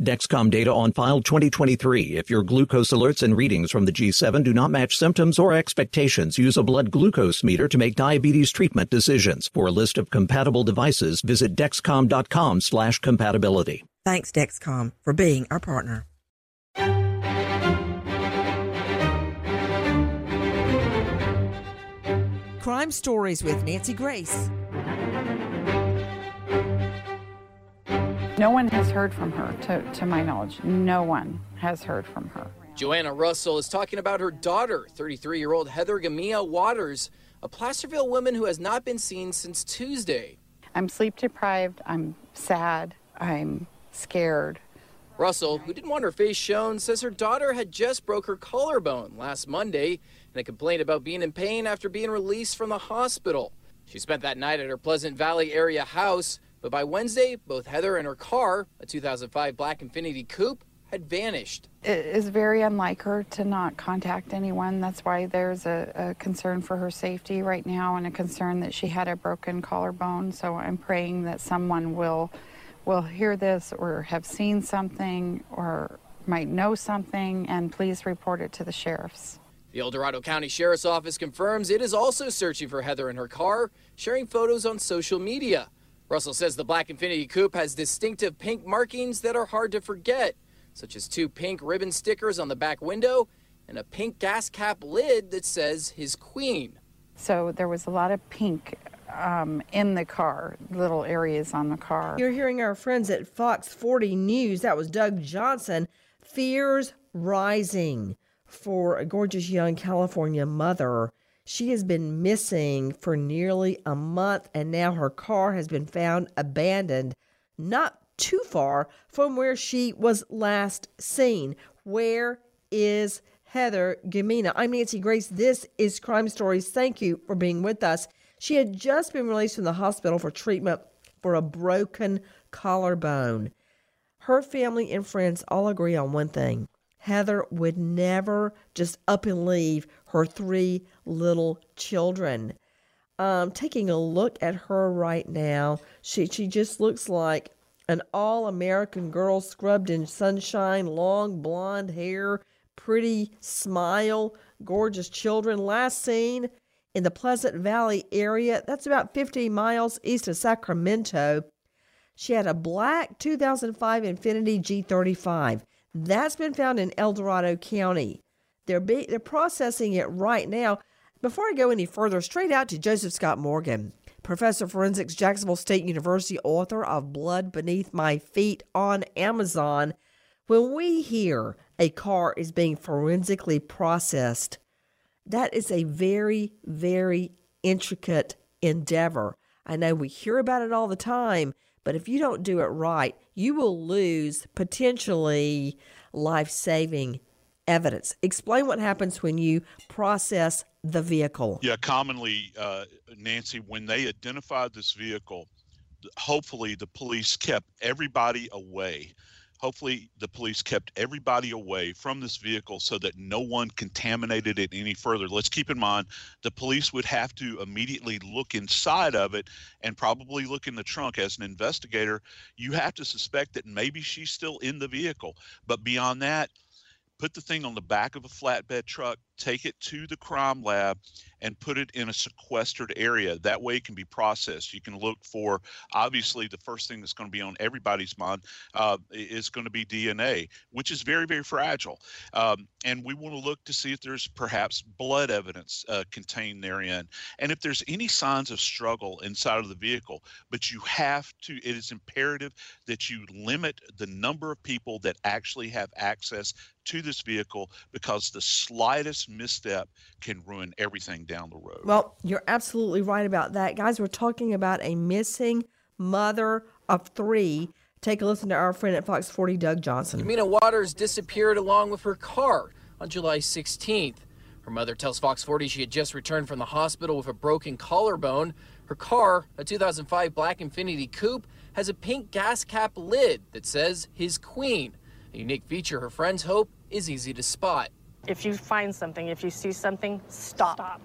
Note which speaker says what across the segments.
Speaker 1: Dexcom data on file 2023. If your glucose alerts and readings from the G7 do not match symptoms or expectations, use a blood glucose meter to make diabetes treatment decisions. For a list of compatible devices, visit dexcom.com slash compatibility.
Speaker 2: Thanks, Dexcom, for being our partner. Crime Stories with Nancy Grace.
Speaker 3: No one has heard from her, to, to my knowledge. No one has heard from her.
Speaker 4: Joanna Russell is talking about her daughter, 33 year old Heather Gumina Waters, a Placerville woman who has not been seen since Tuesday.
Speaker 3: I'm sleep deprived. I'm sad. I'm scared.
Speaker 4: Russell, who didn't want her face shown, says her daughter had just broke her collarbone last Monday and complained about being in pain after being released from the hospital. She spent that night at her Pleasant Valley area house, but by Wednesday, both Heather and her car, a 2005 Black Infiniti Coupe, had vanished.
Speaker 3: It is very unlike her to not contact anyone. That's why there's a, a, concern for her safety right now and a concern that she had a broken collarbone. So I'm praying that someone will will hear this or have seen something or might know something and please report it to the sheriffs.
Speaker 4: The El Dorado County Sheriff's Office confirms it is also searching for Heather and her car, sharing photos on social media. Russell says the Black Infiniti Coupe has distinctive pink markings that are hard to forget, such as two pink ribbon stickers on the back window and a pink gas cap lid that says his queen.
Speaker 3: So there was a lot of pink um, in the car, little areas on the car.
Speaker 2: You're hearing our friends at Fox 40 News. That was Doug Johnson. Fears rising for a gorgeous young California mother she has been missing for nearly a month, and now her car has been found abandoned not too far from where she was last seen. Where is Heather Gumina? I'm Nancy Grace. This is Crime Stories. Thank you for being with us. She had just been released from the hospital for treatment for a broken collarbone. Her family and friends all agree on one thing Heather would never just up and leave her three little children. Um, taking a look at her right now, she, she just looks like an all American girl scrubbed in sunshine, long blonde hair, pretty smile, gorgeous children. Last seen in the Pleasant Valley area, that's about 50 miles east of Sacramento. She had a black 2005 Infiniti G35. That's been found in El Dorado County. They're be, they're processing it right now. Before I go any further, straight out to Joseph Scott Morgan, professor of forensics, Jacksonville State University, author of Blood Beneath My Feet on Amazon. When we hear a car is being forensically processed, that is a very, very intricate endeavor. I know we hear about it all the time, but if you don't do it right, you will lose potentially life saving evidence. Explain what happens when you process the vehicle.
Speaker 5: Yeah, commonly, uh, Nancy, when they identified this vehicle, hopefully the police kept everybody away hopefully the police kept everybody away from this vehicle so that no one contaminated it any further let's keep in mind the police would have to immediately look inside of it and probably look in the trunk as an investigator you have to suspect that maybe she's still in the vehicle but beyond that put the thing on the back of a flatbed truck take it to the crime lab and put it in a sequestered area. That way it can be processed. You can look for, obviously, the first thing that's going to be on everybody's mind uh, is going to be DNA, which is very, very fragile. Um, and we want to look to see if there's perhaps blood evidence uh, contained therein. And if there's any signs of struggle inside of the vehicle, but you have to, it is imperative that you limit the number of people that actually have access to this vehicle because the slightest misstep can ruin everything down the road.
Speaker 2: Well, you're absolutely right about that. Guys, we're talking about a missing mother of three. Take a listen to our friend at Fox 40, Doug Johnson.
Speaker 4: Gumina Waters disappeared along with her car on July 16th. Her mother tells Fox 40 she had just returned from the hospital with a broken collarbone. Her car, a 2005 black Infiniti Coupe, has a pink gas cap lid that says his queen, a unique feature her friends hope is easy to spot.
Speaker 6: If you find something, if you see something, stop.
Speaker 7: Stop.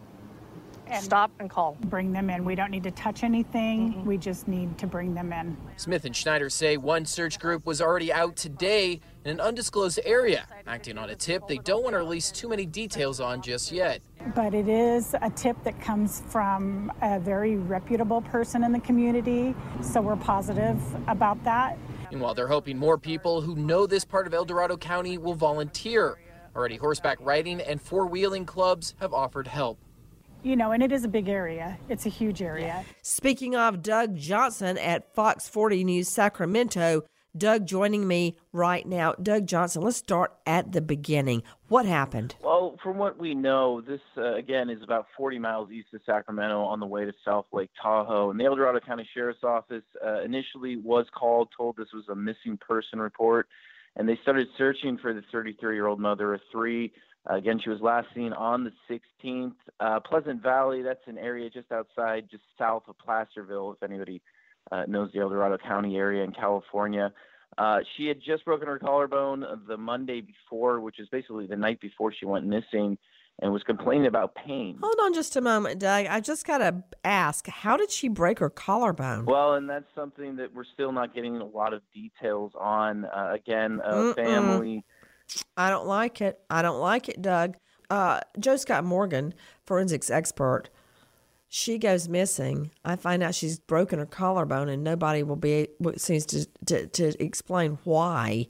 Speaker 7: And
Speaker 6: Stop and call.
Speaker 7: bring them in. We don't need to touch anything. Mm-hmm. We just need to bring them in.
Speaker 4: Smith and Schneider say one search group was already out today in an undisclosed area, acting on a tip they don't want to release too many details on just yet.
Speaker 7: But it is a tip that comes from a very reputable person in the community, so we're positive about that.
Speaker 4: Meanwhile, they're hoping more people who know this part of El Dorado County will volunteer. Already, horseback riding and four wheeling clubs have offered help.
Speaker 7: You know, and it is a big area. It's a huge area.
Speaker 2: Speaking of Doug Johnson at Fox 40 News Sacramento, Doug joining me right now. Doug Johnson, let's start at the beginning. What happened?
Speaker 8: Well, from what we know, this uh, again is about 40 miles east of Sacramento on the way to South Lake Tahoe. And the El Dorado County Sheriff's Office uh, initially was called, told this was a missing person report, and they started searching for the 33 year old mother of three. Uh, again, she was last seen on the 16th. Uh, Pleasant Valley, that's an area just outside, just south of Placerville, if anybody uh, knows the El Dorado County area in California. Uh, she had just broken her collarbone the Monday before, which is basically the night before she went missing, and was complaining about pain.
Speaker 2: Hold on just a moment, Doug. I just got to ask how did she break her collarbone?
Speaker 8: Well, and that's something that we're still not getting a lot of details on. Uh, again, a
Speaker 2: Mm-mm.
Speaker 8: family.
Speaker 2: I don't like it. I don't like it, Doug. Uh, Joe Scott Morgan, forensics expert, she goes missing. I find out she's broken her collarbone, and nobody will be seems to, to to explain why.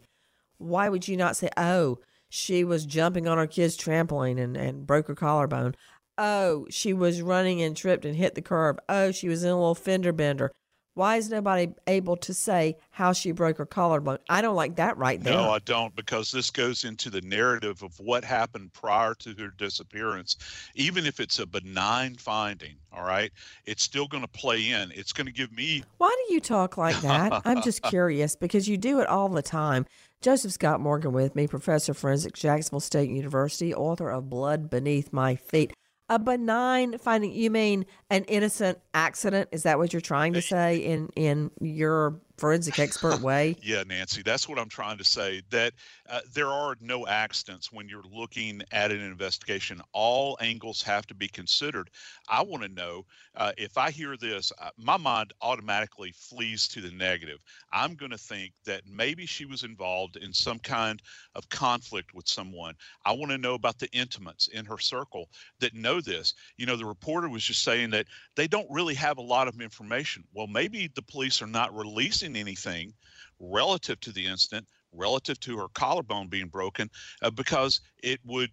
Speaker 2: Why would you not say, "Oh, she was jumping on her kid's trampoline and and broke her collarbone"? Oh, she was running and tripped and hit the curb. Oh, she was in a little fender bender. Why is nobody able to say how she broke her collarbone? I don't like that right there.
Speaker 5: No, I don't, because this goes into the narrative of what happened prior to her disappearance. Even if it's a benign finding, all right, it's still going to play in. It's going to give me.
Speaker 2: Why do you talk like that? I'm just curious because you do it all the time. Joseph Scott Morgan with me, professor of forensics, Jacksonville State University, author of Blood Beneath My Feet. A benign finding, you mean an innocent accident? Is that what you're trying to say in, in your forensic expert way?
Speaker 5: Yeah, Nancy, that's what I'm trying to say. That uh, there are no accidents when you're looking at an investigation. All angles have to be considered. I want to know uh, if I hear this, uh, my mind automatically flees to the negative. I'm going to think that maybe she was involved in some kind of conflict with someone. I want to know about the intimates in her circle that know this. You know, the reporter was just saying that they don't really have a lot of information. Well, maybe the police are not releasing anything relative to the incident, relative to her collarbone being broken, uh, because it would,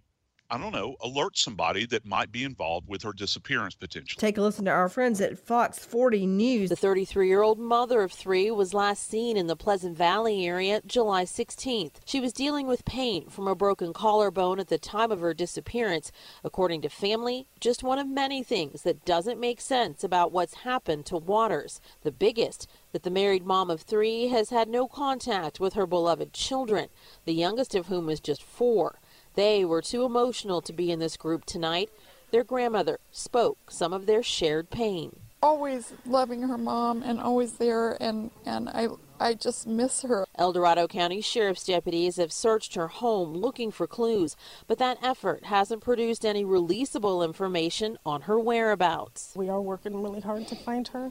Speaker 5: I don't know, alert somebody that might be involved with her disappearance potentially.
Speaker 2: Take a listen to our friends at Fox 40 News.
Speaker 9: The 33 year old mother of three was last seen in the Pleasant Valley area July 16th. She was dealing with pain from a broken collarbone at the time of her disappearance. According to family, just one of many things that doesn't make sense about what's happened to Waters. The biggest, that the married mom of three has had no contact with her beloved children, the youngest of whom is just four. They were too emotional to be in this group tonight. Their grandmother spoke some of their shared pain.
Speaker 10: always loving her mom and always there and and I I just miss her.
Speaker 9: El Dorado County Sheriff's deputies have searched her home looking for clues, but that effort hasn't produced any releasable information on her whereabouts.
Speaker 11: We are working really hard to find her,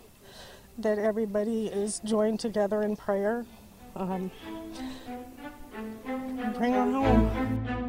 Speaker 11: that everybody is joined together in prayer. Um, bring her home.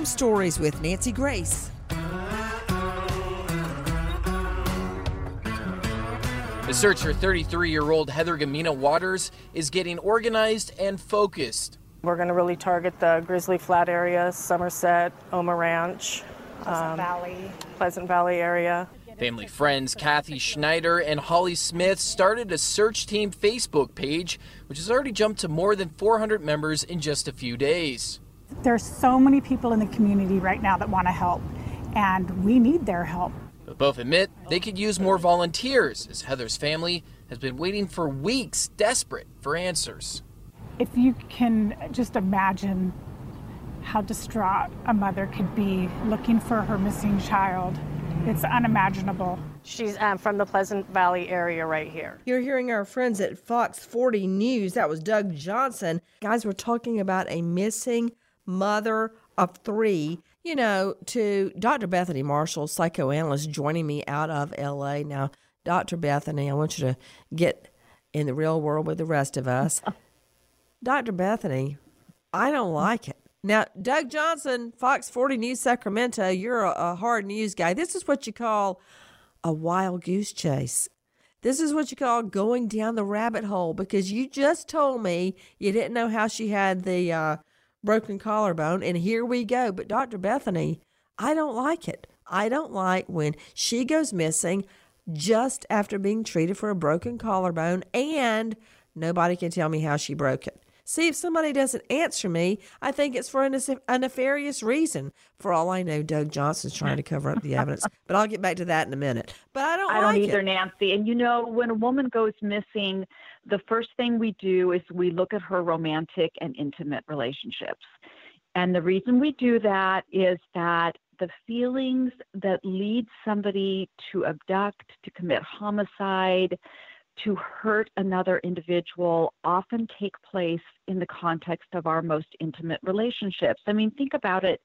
Speaker 2: Crime Stories with Nancy Grace.
Speaker 4: The search for 33 year old Heather Gumina Waters is getting organized and focused.
Speaker 6: We're going to really target the Grizzly Flat area, Somerset, Omo Ranch,
Speaker 7: Pleasant um, Valley.
Speaker 6: Pleasant Valley area.
Speaker 4: Family friends Kathy Schneider and Holly Smith started a search team Facebook page, which has already jumped to more than 400 members in just a few days.
Speaker 7: There's so many people in the community right now that want to help, and we need their help.
Speaker 4: But both admit they could use more volunteers, as Heather's family has been waiting for weeks, desperate for answers.
Speaker 7: If you can just imagine how distraught a mother could be looking for her missing child, it's unimaginable.
Speaker 6: She's um, from the Pleasant Valley area right here.
Speaker 2: You're hearing our friends at Fox 40 News. That was Doug Johnson. Guys, we're talking about a missing mother of three. You know, to Dr. Bethany Marshall, psychoanalyst, joining me out of LA. Now, Dr. Bethany, I want you to get in the real world with the rest of us. Dr. Bethany, I don't like it. Now, Doug Johnson, Fox 40 News Sacramento, you're a, a hard news guy. This is what you call a wild goose chase. This is what you call going down the rabbit hole because you just told me you didn't know how she had the uh, broken collarbone, and here we go. But Dr. Bethany, I don't like it. I don't like when she goes missing just after being treated for a broken collarbone and nobody can tell me how she broke it. See, if somebody doesn't answer me, I think it's for a, nefarious reason. For all I know, Doug Johnson's trying to cover up the evidence, but I'll get back to that in a minute. But I don't
Speaker 12: I
Speaker 2: like
Speaker 12: don't either,
Speaker 2: it.
Speaker 12: Nancy. And you know, when a woman goes missing, the first thing we do is we look at her romantic and intimate relationships. And the reason we do that is that the feelings that lead somebody to abduct, to commit homicide, to hurt another individual often take place in the context of our most intimate relationships. I mean, think about it.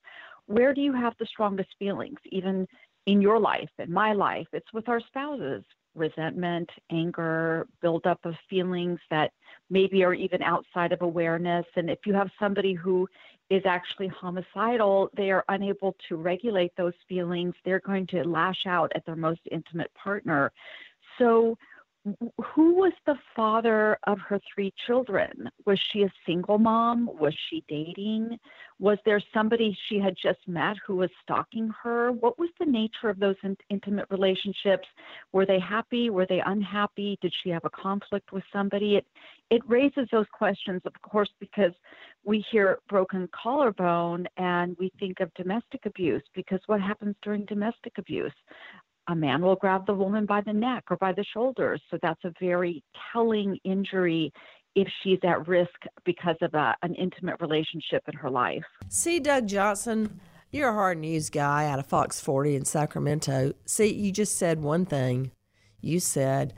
Speaker 12: Where do you have the strongest feelings, even in your life, in my life? It's with our spouses. Resentment, anger, buildup of feelings that maybe are even outside of awareness. And if you have somebody who is actually homicidal, they are unable to regulate those feelings. They're going to lash out at their most intimate partner. So, who was the father of her three children? Was she a single mom? Was she dating? Was there somebody she had just met who was stalking her? What was the nature of those in- intimate relationships? Were they happy? Were they unhappy? Did she have a conflict with somebody? It it raises those questions, of course, because we hear broken collarbone and we think of domestic abuse. Because what happens during domestic abuse? A man will grab the woman by the neck or by the shoulders. So that's a very telling injury if she's at risk because of a, an intimate relationship in her life.
Speaker 2: See, Doug Johnson, you're a hard news guy out of Fox 40 in Sacramento. See, you just said one thing. You said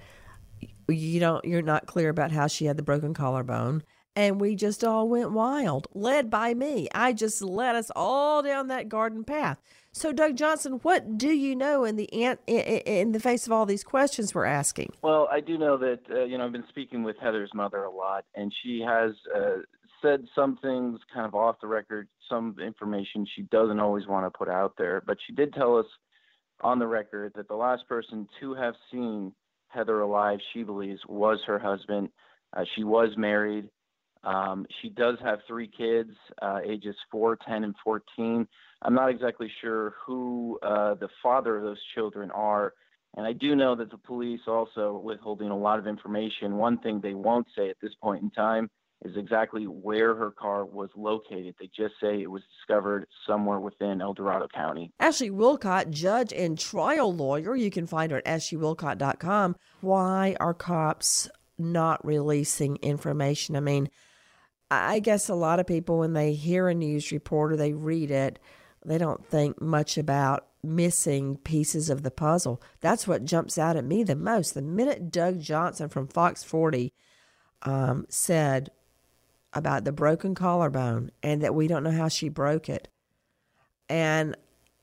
Speaker 2: you don't you're not clear about how she had the broken collarbone and we just all went wild, led by me. I just led us all down that garden path. So, Doug Johnson, what do you know in the in, the face of all these questions we're asking?
Speaker 8: Well, I do know that uh, you know I've been speaking with Heather's mother a lot, and she has uh, said some things kind of off the record, some information she doesn't always want to put out there. But she did tell us on the record that the last person to have seen Heather alive, she believes, was her husband. Uh, she was married. Um, she does have three kids, uh, ages 4, 10, and 14. I'm not exactly sure who uh, the father of those children are. And I do know that the police also withholding a lot of information. One thing they won't say at this point in time is exactly where her car was located. They just say it was discovered somewhere within El Dorado County.
Speaker 2: Ashley Wilcott, judge and trial lawyer. You can find her at ashleywilcott.com. Why are cops not releasing information? I mean, I guess a lot of people, when they hear a news report or they read it, they don't think much about missing pieces of the puzzle. That's what jumps out at me the most. The minute Doug Johnson from Fox 40 um, said about the broken collarbone and that we don't know how she broke it, and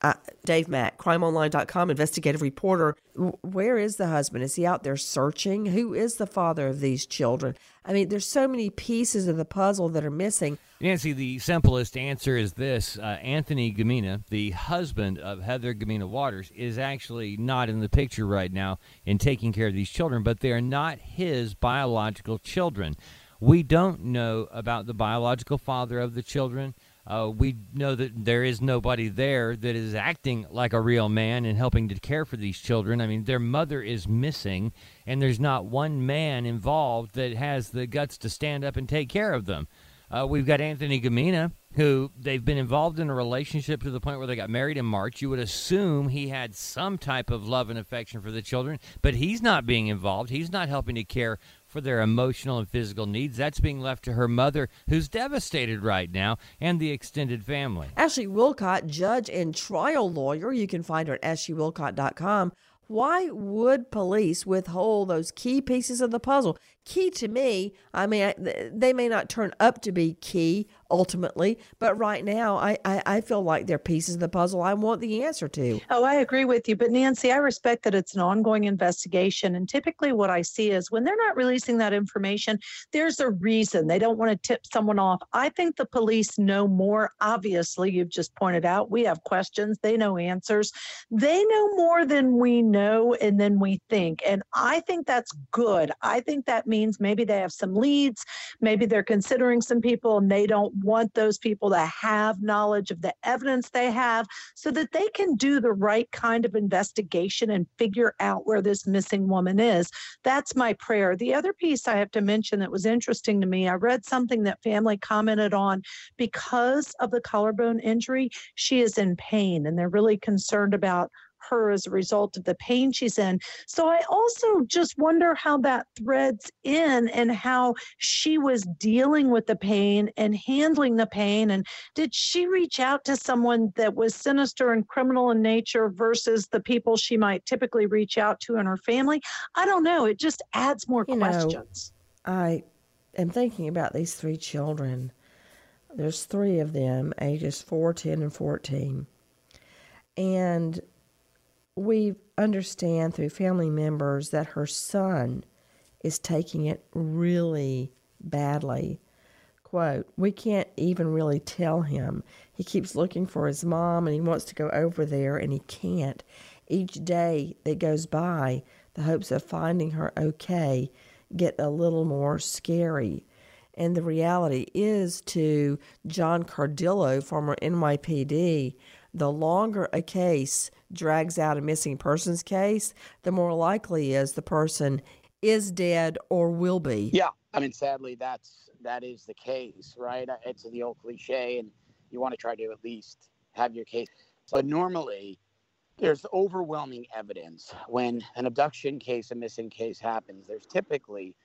Speaker 2: uh, Dave Mack, crimeonline.com, investigative reporter. Where is the husband? Is he out there searching? Who is the father of these children? I mean, there's so many pieces of the puzzle that are missing.
Speaker 13: Nancy, the simplest answer is this uh, Anthony Gumina, the husband of Heather Gumina Waters, is actually not in the picture right now in taking care of these children, but they are not his biological children. We don't know about the biological father of the children. Uh, we know that there is nobody there that is acting like a real man and helping to care for these children. I mean, their mother is missing, and there's not one man involved that has the guts to stand up and take care of them. Uh, we've got Anthony Gumina, who they've been involved in a relationship to the point where they got married in March. You would assume he had some type of love and affection for the children, but he's not being involved. He's not helping to care for their emotional and physical needs. That's being left to her mother, who's devastated right now, and the extended family.
Speaker 2: Ashley Wilcott, judge and trial lawyer. You can find her at ashleywilcott.com. Why would police withhold those key pieces of the puzzle? Key to me, I mean, they may not turn up to be key ultimately, but right now, I, I, I, feel like they're pieces of the puzzle I want the answer to.
Speaker 14: Oh, I agree with you. But Nancy, I respect that it's an ongoing investigation. And typically, what I see is when they're not releasing that information, there's a reason. They don't want to tip someone off. I think the police know more. Obviously, you've just pointed out we have questions, they know answers. They know more than we know and then we think. And I think that's good. I think that means maybe they have some leads, maybe they're considering some people and they don't want those people to have knowledge of the evidence they have so that they can do the right kind of investigation and figure out where this missing woman is. That's my prayer. The other piece I have to mention that was interesting to me, I read something that family commented on because of the collarbone injury, she is in pain and they're really concerned about her as a result of the pain she's in. So I also just wonder how that threads in and how she was dealing with the pain and handling the pain. And did she reach out to someone that was sinister and criminal in nature versus the people she might typically reach out to in her family? I don't know. It just adds more
Speaker 2: you
Speaker 14: questions.
Speaker 2: Know, I am thinking about these three children. There's three of them, ages 4, 10, and 14. And we understand through family members that her son is taking it really badly. Quote, we can't even really tell him. He keeps looking for his mom and he wants to go over there and he can't. Each day that goes by, the hopes of finding her okay get a little more scary. And the reality is to John Cardillo, former NYPD, the longer a case drags out a missing persons case, the more likely is the person is dead or will be.
Speaker 15: Yeah, I mean, sadly, that's that is the case, right? Uh, it's the old cliche, and you want to try to at least have your case. But normally, there's overwhelming evidence when an abduction case, a missing case happens. There's typically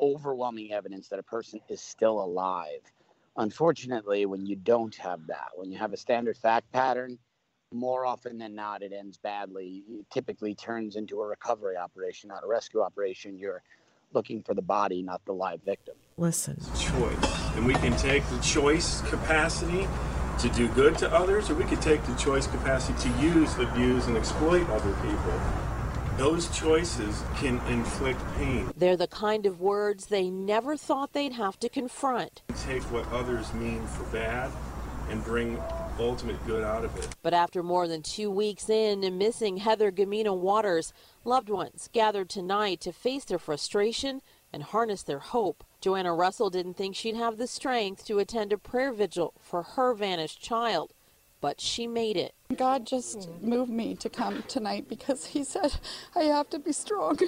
Speaker 15: overwhelming evidence that a person is still alive. Unfortunately, when you don't have that, when you have a standard fact pattern, more often than not, it ends badly. It typically turns into a recovery operation, not a rescue operation. You're looking for the body, not the live victim.
Speaker 2: Listen.
Speaker 16: Choice. And we can take the choice capacity to do good to others, or we could take the choice capacity to use, abuse, and exploit other people. Those choices can inflict pain.
Speaker 9: They're the kind of words they never thought they'd have to confront.
Speaker 16: Take what others mean for bad and bring ultimate good out of it.
Speaker 9: But after more than two weeks in and missing Heather Gumina Waters, loved ones gathered tonight to face their frustration and harness their hope. Joanna Russell didn't think she'd have the strength to attend a prayer vigil for her vanished child, but she made it.
Speaker 10: God just hmm. moved me to come tonight because He said, I have to be strong.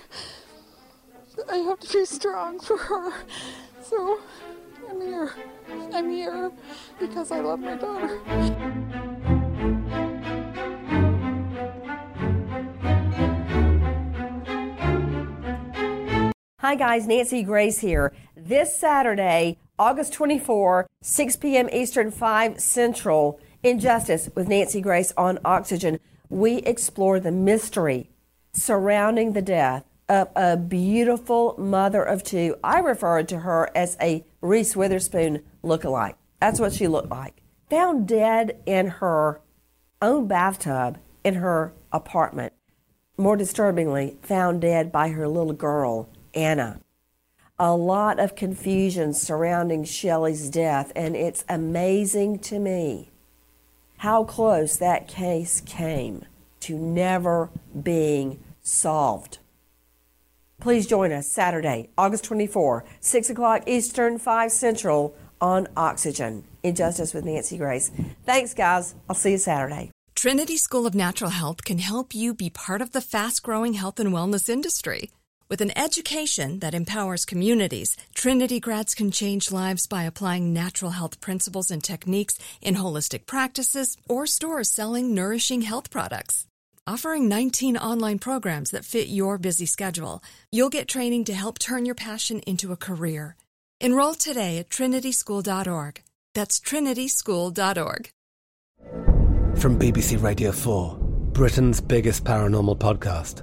Speaker 10: I have to be strong for her. So I'm here. I'm here because I love my daughter.
Speaker 2: Hi, guys. Nancy Grace here. This Saturday, August 24, 6 p.m. Eastern, 5 Central, Injustice with Nancy Grace on Oxygen, we explore the mystery surrounding the death of a beautiful mother of two. I refer to her as a Reese Witherspoon look-alike. That's what she looked like. Found dead in her own bathtub in her apartment. More disturbingly, found dead by her little girl, Anna. A lot of confusion surrounding Shelley's death, and it's amazing to me how close that case came to never being solved. Please join us Saturday, August 24, 6 o'clock Eastern, 5 Central on Oxygen. Injustice with Nancy Grace. Thanks, guys. I'll see you Saturday.
Speaker 17: Trinity School of Natural Health can help you be part of the fast growing health and wellness industry. With an education that empowers communities, Trinity grads can change lives by applying natural health principles and techniques in holistic practices or stores selling nourishing health products. Offering 19 online programs that fit your busy schedule, you'll get training to help turn your passion into a career. Enroll today at trinityschool.org. That's trinityschool.org.
Speaker 18: From BBC Radio 4, Britain's biggest paranormal podcast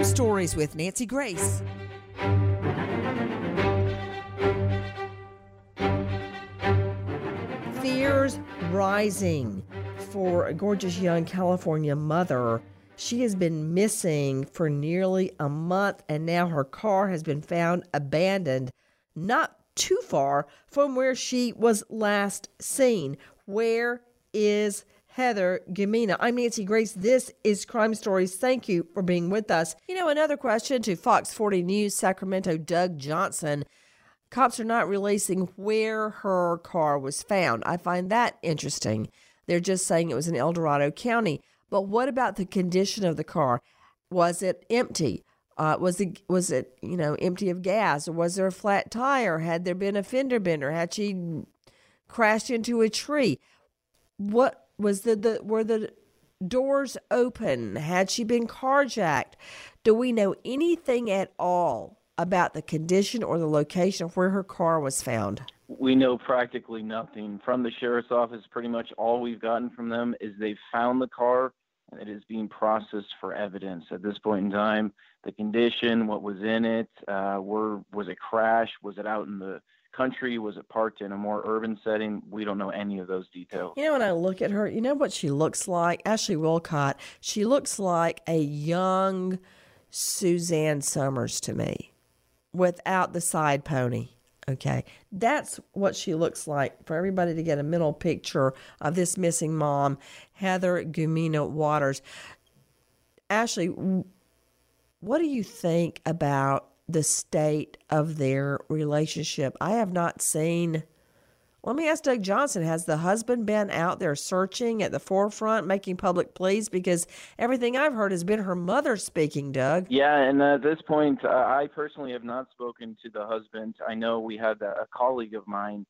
Speaker 2: Crime Stories with Nancy Grace. Fears rising for a gorgeous young California mother. She has been missing for nearly a month, and now her car has been found abandoned not too far from where she was last seen. Where is Heather Gumina. I'm Nancy Grace. This is Crime Stories. Thank you for being with us. You know, another question to Fox 40 News Sacramento Doug Johnson. Cops are not releasing where her car was found. I find that interesting. They're just saying it was in El Dorado County. But what about the condition of the car? Was it empty? Uh, was it was it you know empty of gas, or was there a flat tire? Had there been a fender bender? Had she crashed into a tree? What was the, the were the doors open? Had she been carjacked? Do we know anything at all about the condition or the location of where her car was found?
Speaker 8: We know practically nothing from the sheriff's office. Pretty much all we've gotten from them is they've found the car and it is being processed for evidence. At this point in time, the condition, what was in it, uh, were was it crash? Was it out in the country? Was it parked in a more urban setting? We don't know any of those details.
Speaker 2: You know, when I look at her, you know what she looks like? Ashley Wilcott. She looks like a young Suzanne Somers to me without the side pony. Okay. That's what she looks like for everybody to get a mental picture of this missing mom, Heather Gumina Waters. Ashley, what do you think about the state of their relationship. I have not seen. Let me ask Doug Johnson Has the husband been out there searching at the forefront, making public pleas? Because everything I've heard has been her mother speaking, Doug.
Speaker 8: Yeah, and at this point, uh, I personally have not spoken to the husband. I know we had a, colleague of mine,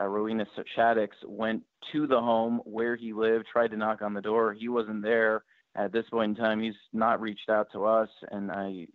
Speaker 8: uh, Rowena Shaddix, went to the home where he lived, tried to knock on the door. He wasn't there. At this point in time, he's not reached out to us, and I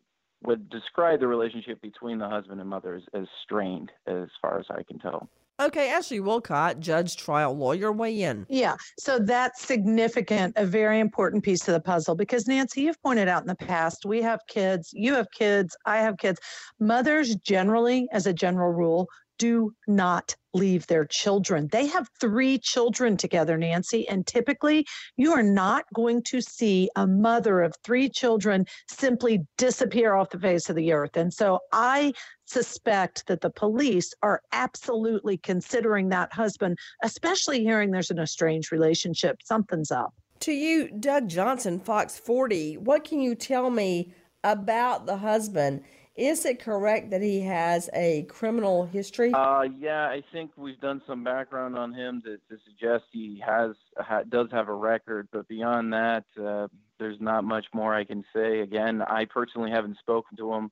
Speaker 8: would describe the relationship between the husband and mother as, as strained, as far as I can tell.
Speaker 2: Okay, Ashley Wilcott, judge, trial lawyer, weigh in.
Speaker 14: Yeah, so that's significant, a very important piece of the puzzle because Nancy, you've pointed out in the past, we have kids, you have kids, I have kids. Mothers generally, as a general rule, do not leave their children. They have three children together, Nancy, and typically you are not going to see a mother of three children simply disappear off the face of the earth. And so I suspect that the police are absolutely considering that husband, especially hearing there's an estranged relationship. Something's up.
Speaker 2: To you, Doug Johnson, Fox 40, what can you tell me about the husband? Is it correct that he has a criminal history?
Speaker 8: Uh, yeah, I think we've done some background on him to, to suggest he has ha, does have a record, but beyond that, uh, there's not much more I can say. Again, I personally haven't spoken to him,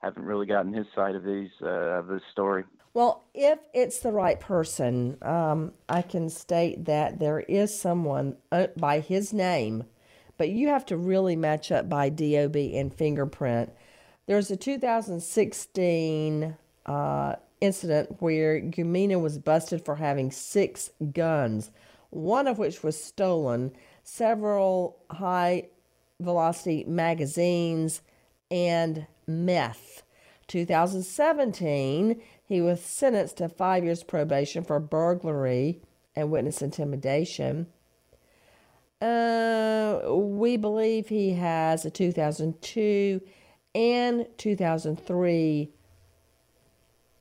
Speaker 8: haven't really gotten his side of these uh, of this story.
Speaker 2: Well, if it's the right person, um, I can state that there is someone uh, by his name, but you have to really match up by DOB and fingerprint there's a 2016 uh, incident where Gumina was busted for having six guns, one of which was stolen, several high velocity magazines, and meth. 2017, he was sentenced to five years probation for burglary and witness intimidation. Uh, we believe he has a 2002 and 2003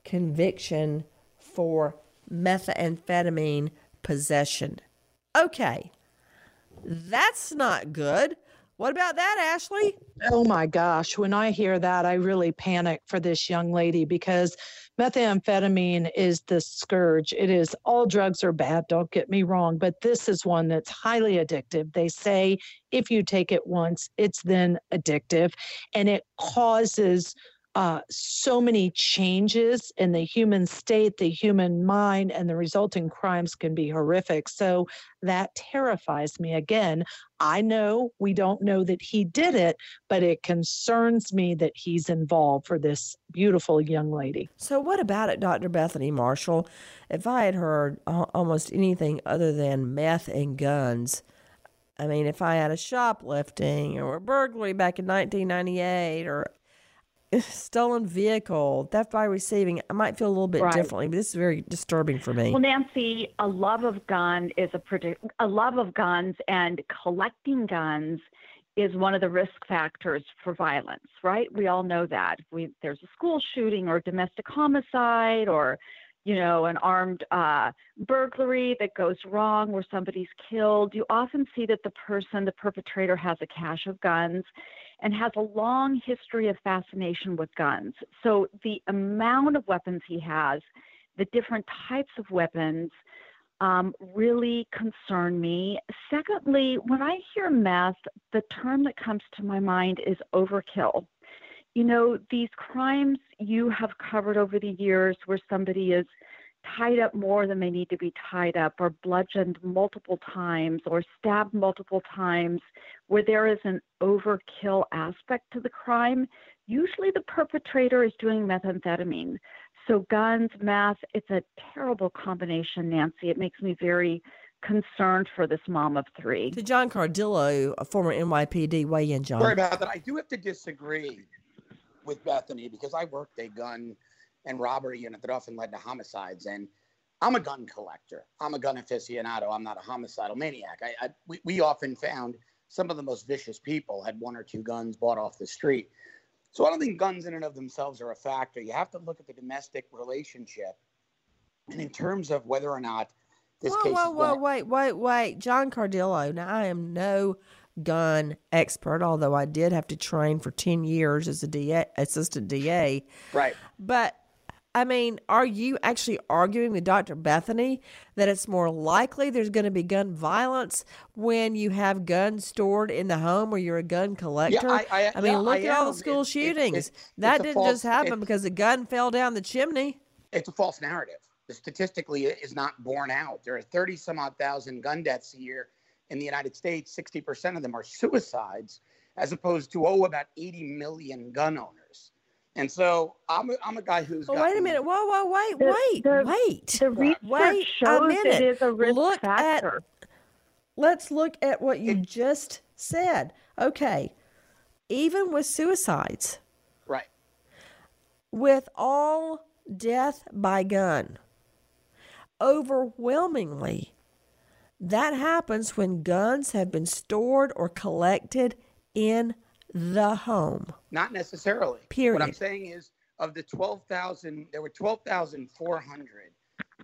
Speaker 2: conviction for methamphetamine possession. Okay, that's not good. What about that, Ashley?
Speaker 14: Oh my gosh. When I hear that, I really panic for this young lady because methamphetamine is the scourge. It is all drugs are bad, don't get me wrong, but this is one that's highly addictive. They say if you take it once, it's then addictive and it causes uh, so many changes in the human state, the human mind, and the resulting crimes can be horrific. So that terrifies me. Again, I know we don't know that he did it, but it concerns me that he's involved for this beautiful young lady.
Speaker 2: So, what about it, Dr. Bethany Marshall? If I had heard almost anything other than meth and guns, I mean, if I had a shoplifting or a burglary back in 1998 or stolen vehicle, theft by receiving, I might feel a little bit right. differently, but this is very disturbing for me.
Speaker 12: Well, Nancy, a love of gun is a a love of guns and collecting guns is one of the risk factors for violence, right? We all know that. We, there's a school shooting or domestic homicide or you know, an armed uh, burglary that goes wrong where somebody's killed, you often see that the person, the perpetrator, has a cache of guns and has a long history of fascination with guns. So the amount of weapons he has, the different types of weapons, um, really concern me. Secondly, when I hear meth, the term that comes to my mind is overkill. You know, these crimes you have covered over the years where somebody is tied up more than they need to be tied up, or bludgeoned multiple times, or stabbed multiple times, where there is an overkill aspect to the crime, usually the perpetrator is doing methamphetamine. So, guns, meth, it's a terrible combination, Nancy. It makes me very concerned for this mom of three.
Speaker 2: To John Cardillo, a former NYPD, weigh in, John.
Speaker 15: Sorry about that. I do have to disagree with Bethany because I worked a gun and robbery unit that often led to homicides. And I'm a gun collector. I'm a gun aficionado. I'm not a homicidal maniac. I, I we, we often found some of the most vicious people had one or two guns bought off the street. So I don't think guns in and of themselves are a factor. You have to look at the domestic relationship, and in terms of whether or not this
Speaker 2: whoa,
Speaker 15: case.
Speaker 2: Whoa, whoa,
Speaker 15: going...
Speaker 2: wait, wait, wait, John Cardillo. Now I am no gun expert, although I did have to train for ten years as a DA, assistant DA.
Speaker 15: Right.
Speaker 2: But I mean, are you actually arguing with Dr. Bethany that it's more likely there's going to be gun violence when you have guns stored in the home or you're a gun collector?
Speaker 15: Yeah, I, I,
Speaker 2: I mean,
Speaker 15: yeah,
Speaker 2: look
Speaker 15: I
Speaker 2: at all the school
Speaker 15: it,
Speaker 2: shootings.
Speaker 15: It, it,
Speaker 2: that didn't
Speaker 15: false,
Speaker 2: just happen because a gun fell down the chimney.
Speaker 15: It's a false narrative. The statistically is not borne out. There are 30 some odd thousand gun deaths a year in the United States. 60% of them are suicides. as opposed to oh about 80 million gun owners. And so I'm a, I'm a guy who's
Speaker 2: Oh,
Speaker 15: got
Speaker 2: wait a minute. Whoa, whoa, wait,
Speaker 15: The-
Speaker 2: wait,
Speaker 15: the-
Speaker 2: wait.
Speaker 12: the research
Speaker 2: wait a
Speaker 12: shows
Speaker 2: minute.
Speaker 12: it is a risk
Speaker 2: look
Speaker 12: factor.
Speaker 2: At, let's look at what you just said. Okay. Even with suicides,
Speaker 15: right.
Speaker 2: with all death by gun, overwhelmingly, that happens when guns have been stored or collected in the home.
Speaker 15: Not necessarily. Period. What I'm saying is, of the 12,000, there were 12,400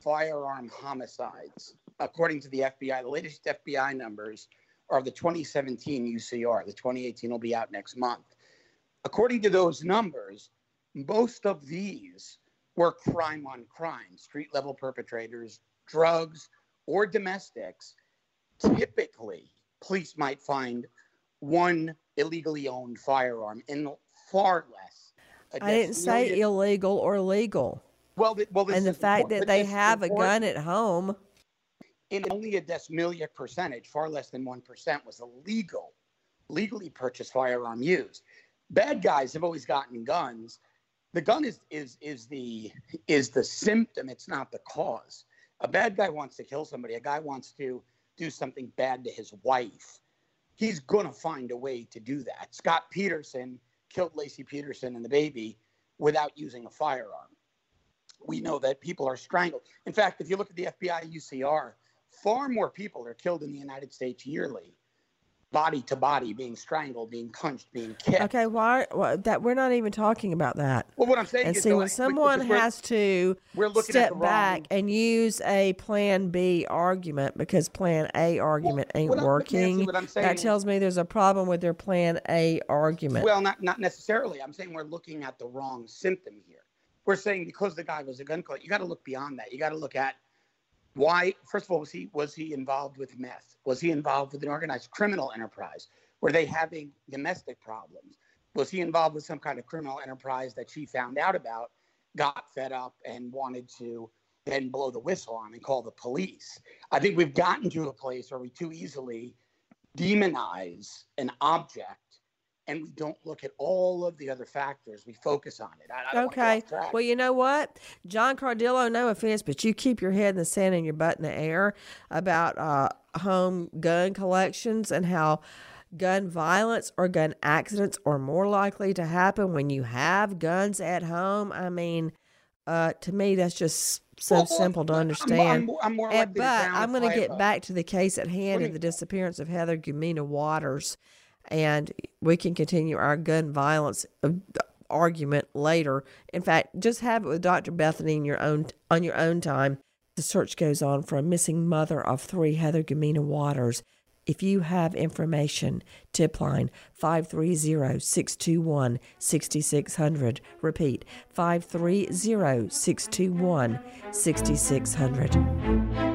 Speaker 15: firearm homicides, according to the FBI. The latest FBI numbers are the 2017 UCR. The 2018 will be out next month. According to those numbers, most of these were crime on crime, street level perpetrators, drugs, or domestics. Typically, police might find one illegally owned firearm in far less.
Speaker 2: I didn't say illegal or legal.
Speaker 15: Well, th- well, this
Speaker 2: and the fact
Speaker 15: impor-
Speaker 2: that they
Speaker 15: this
Speaker 2: have a gun at home.
Speaker 15: in only a decimillion percentage, far less than 1%, was illegal, legally purchased firearm used. Bad guys have always gotten guns. The gun is, is, is, the, is the symptom, it's not the cause. A bad guy wants to kill somebody, a guy wants to do something bad to his wife. He's going to find a way to do that. Scott Peterson killed Laci Peterson and the baby without using a firearm we know that people are strangled. In fact, if you look at the FBI UCR, far more people are killed in the United States yearly, body to body, being strangled, being punched, being kicked.
Speaker 2: Okay, why, why that we're not even talking about that.
Speaker 15: Well, what I'm saying
Speaker 2: and
Speaker 15: is,
Speaker 2: see when
Speaker 15: which
Speaker 2: someone has to
Speaker 15: we're looking at
Speaker 2: step
Speaker 15: the wrong-
Speaker 2: back and use a Plan B argument because Plan A argument ain't
Speaker 15: I- but Nancy,
Speaker 2: working,
Speaker 15: saying
Speaker 2: that tells me there's a problem with their Plan A argument.
Speaker 15: Well, not not necessarily. I'm saying we're looking at the wrong symptom here. We're saying because the guy was a gun collector, you got to look beyond that. You got to look at why. First of all, was he was he involved with meth? Was he involved with an organized criminal enterprise? Were they having domestic problems? Was he involved with some kind of criminal enterprise that she found out about, got fed up, and wanted to then blow the whistle on and call the police? I think we've gotten to a place where we too easily demonize an object and we don't look at all of the other factors. We focus on it. I, I don't wanna get
Speaker 2: Okay. Well, you know what, John Cardillo, no offense, but you keep your head in the sand and your butt in the air about uh, home gun collections and how gun violence or gun accidents are more likely to happen when you have guns at home. I mean, uh, to me, that's just so
Speaker 15: Well,
Speaker 2: simple to
Speaker 15: I'm-
Speaker 2: understand.
Speaker 15: I'm- I'm more
Speaker 2: And- but I'm going to get back to the case at hand of the disappearance of Heather Gumina Waters, and we can continue our gun violence uh, argument later. In fact, just have it with Dr. Bethany in your own on your own time. The search goes on for a missing mother of three, Heather Gumina Waters. If you have information, tip line 530-621-6600. Repeat, 530-621-6600.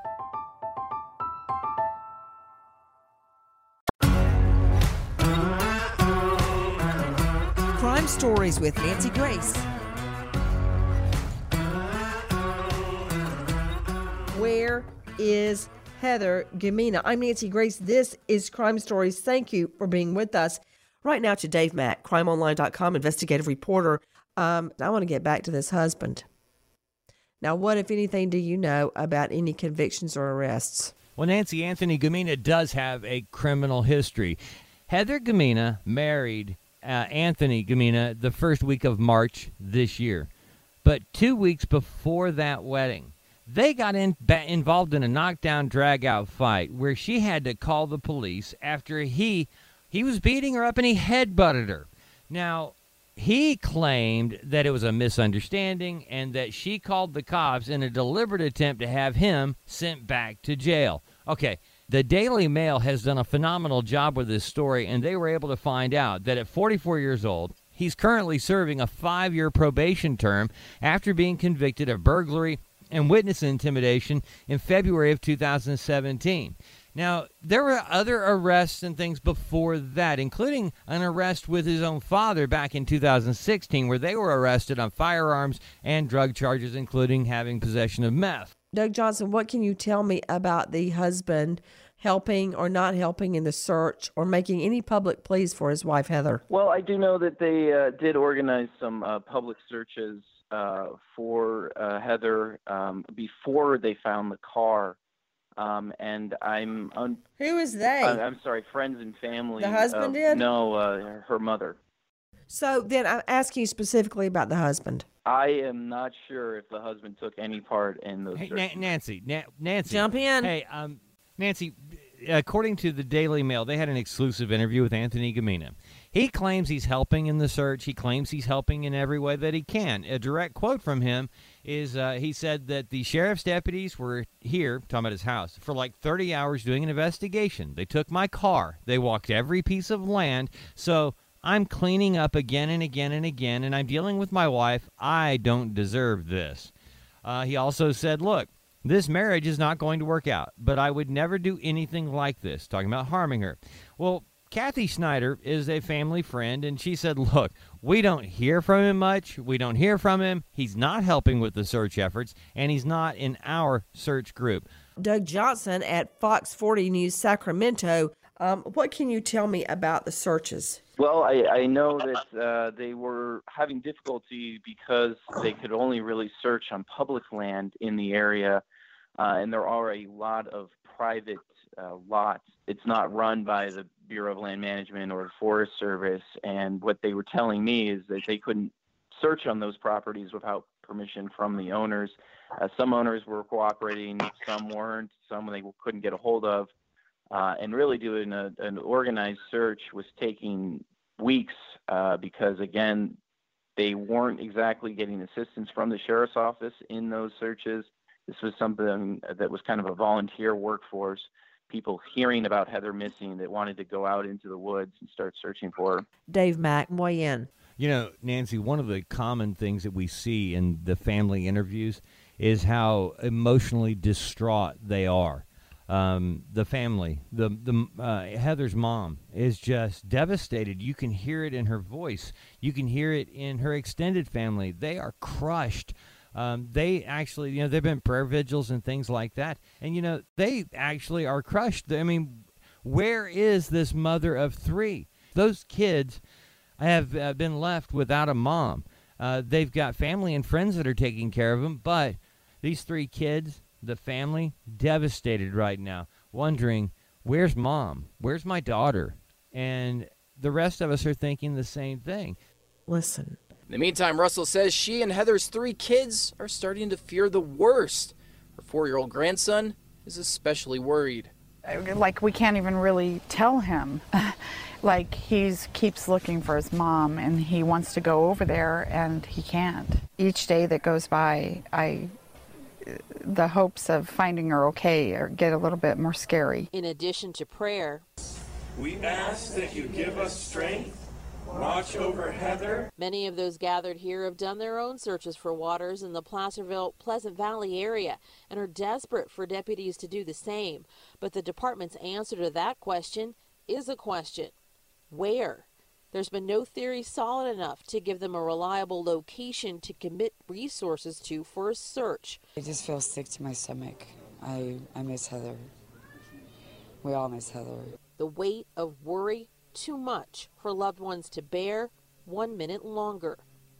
Speaker 2: Stories with Nancy Grace. Where is Heather Gumina? I'm Nancy Grace. This is Crime Stories. Thank you for being with us. Right now to Dave Mack, crimeonline.com investigative reporter. Um, I want to get back to this husband. Now, what, if anything, do you know about any convictions or arrests?
Speaker 13: Well, Nancy Anthony Gumina does have a criminal history. Heather Gumina married uh, Anthony Gumina the first week of March this year. But two weeks before that wedding, they got in, ba- involved in a knockdown, drag out fight where she had to call the police after he he was beating her up and he headbutted her. Now, he claimed that it was a misunderstanding and that she called the cops in a deliberate attempt to have him sent back to jail. Okay, the Daily Mail has done a phenomenal job with this story, and they were able to find out that at 44 years old, he's currently serving a five year probation term after being convicted of burglary and witness intimidation in February of 2017. Now, there were other arrests and things before that, including an arrest with his own father back in 2016, where they were arrested on firearms and drug charges, including having possession of meth.
Speaker 2: Doug Johnson, what can you tell me about the husband helping or not helping in the search or making any public pleas for his wife, Heather?
Speaker 8: Well, I do know that they uh, did organize some uh, public searches uh, for uh, Heather um, before they found the car. Um, and I'm un-
Speaker 2: Who is they?
Speaker 8: I- I'm sorry, friends and family.
Speaker 2: The husband
Speaker 8: of-
Speaker 2: did?
Speaker 8: No, uh, her mother.
Speaker 2: So then I'm asking you specifically about the husband.
Speaker 8: I am not sure if the husband took any part in those
Speaker 13: Hey. Na- Nancy, Na- Nancy,
Speaker 2: Jump in.
Speaker 13: Hey, um, Nancy. According to the Daily Mail, they had an exclusive interview with Anthony Gumina. He claims he's helping in the search. He claims he's helping in every way that he can. A direct quote from him is uh, he said that the sheriff's deputies were here, talking about his house, for like 30 hours doing an investigation. They took my car. They walked every piece of land. So I'm cleaning up again and again and again, and I'm dealing with my wife. I don't deserve this. Uh, he also said, Look, this marriage is not going to work out, but I would never do anything like this, talking about harming her. Well, Kathy Snyder is a family friend, and she said, Look, we don't hear from him much. We don't hear from him. He's not helping with the search efforts, and he's not in our search group.
Speaker 2: Doug Johnson at Fox 40 News Sacramento. Um, what can you tell me about the searches?
Speaker 8: Well, I, I know that uh, they were having difficulty because they could only really search on public land in the area, uh, and there are a lot of private uh, lots. It's not run by the Bureau of Land Management or the Forest Service, and what they were telling me is that they couldn't search on those properties without permission from the owners. Uh, some owners were cooperating, some weren't, some they couldn't get a hold of. Uh, and really doing a, an organized search was taking weeks uh, because, again, they weren't exactly getting assistance from the sheriff's office in those searches. This was something that was kind of a volunteer workforce. People hearing about Heather missing that wanted to go out into the woods and start searching for her.
Speaker 2: Dave Mack, weigh in.
Speaker 13: You know, Nancy, one of the common things that we see in the family interviews is how emotionally distraught they are. Um, the family, the the uh, Heather's mom is just devastated. You can hear it in her voice. You can hear it in her extended family. They are crushed. Um, they actually, you know, they've been prayer vigils and things like that, and you know, they actually are crushed. I mean, where is this mother of three? Those kids have uh, been left without a mom. Uh, they've got family and friends that are taking care of them, but these three kids, the family, devastated right now, wondering, where's mom? Where's my daughter? And the rest of us are thinking the same thing.
Speaker 2: Listen.
Speaker 4: In the meantime, Russell says she and Heather's three kids are starting to fear the worst. Her four year old grandson is especially worried.
Speaker 3: Uh, like we can't even really tell him like he's keeps looking for his mom and he wants to go over there and he can't each day that goes by i the hopes of finding her okay or get a little bit more scary
Speaker 9: In addition to prayer,
Speaker 16: We ask that you give us strength, watch over Heather,
Speaker 9: many of those gathered here have done their own searches for waters in the Placerville Pleasant Valley area and are desperate for deputies to do the same. But the department's answer to that question is a question where? There's been no theory solid enough to give them a reliable location to commit resources to for a search.
Speaker 19: I just feel sick to my stomach. I, I miss Heather. We all miss Heather.
Speaker 9: The weight of worry too much for loved ones to bear one minute longer.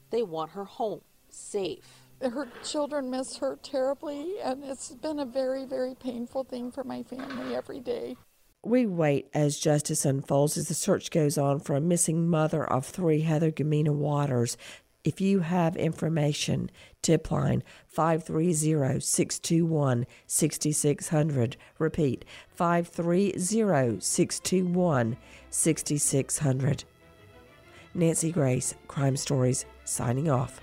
Speaker 9: They want her home, safe.
Speaker 10: her children miss her terribly, and it's been a very, very painful thing for my family every day.
Speaker 2: We wait as justice unfolds as the search goes on for a missing mother of three, Heather Gumina Waters. If you have information, tip line 530-621-6600. Repeat, 530-621-6600. Nancy Grace, Crime Stories, signing off.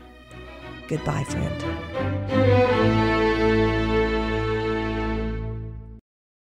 Speaker 2: Goodbye, friend.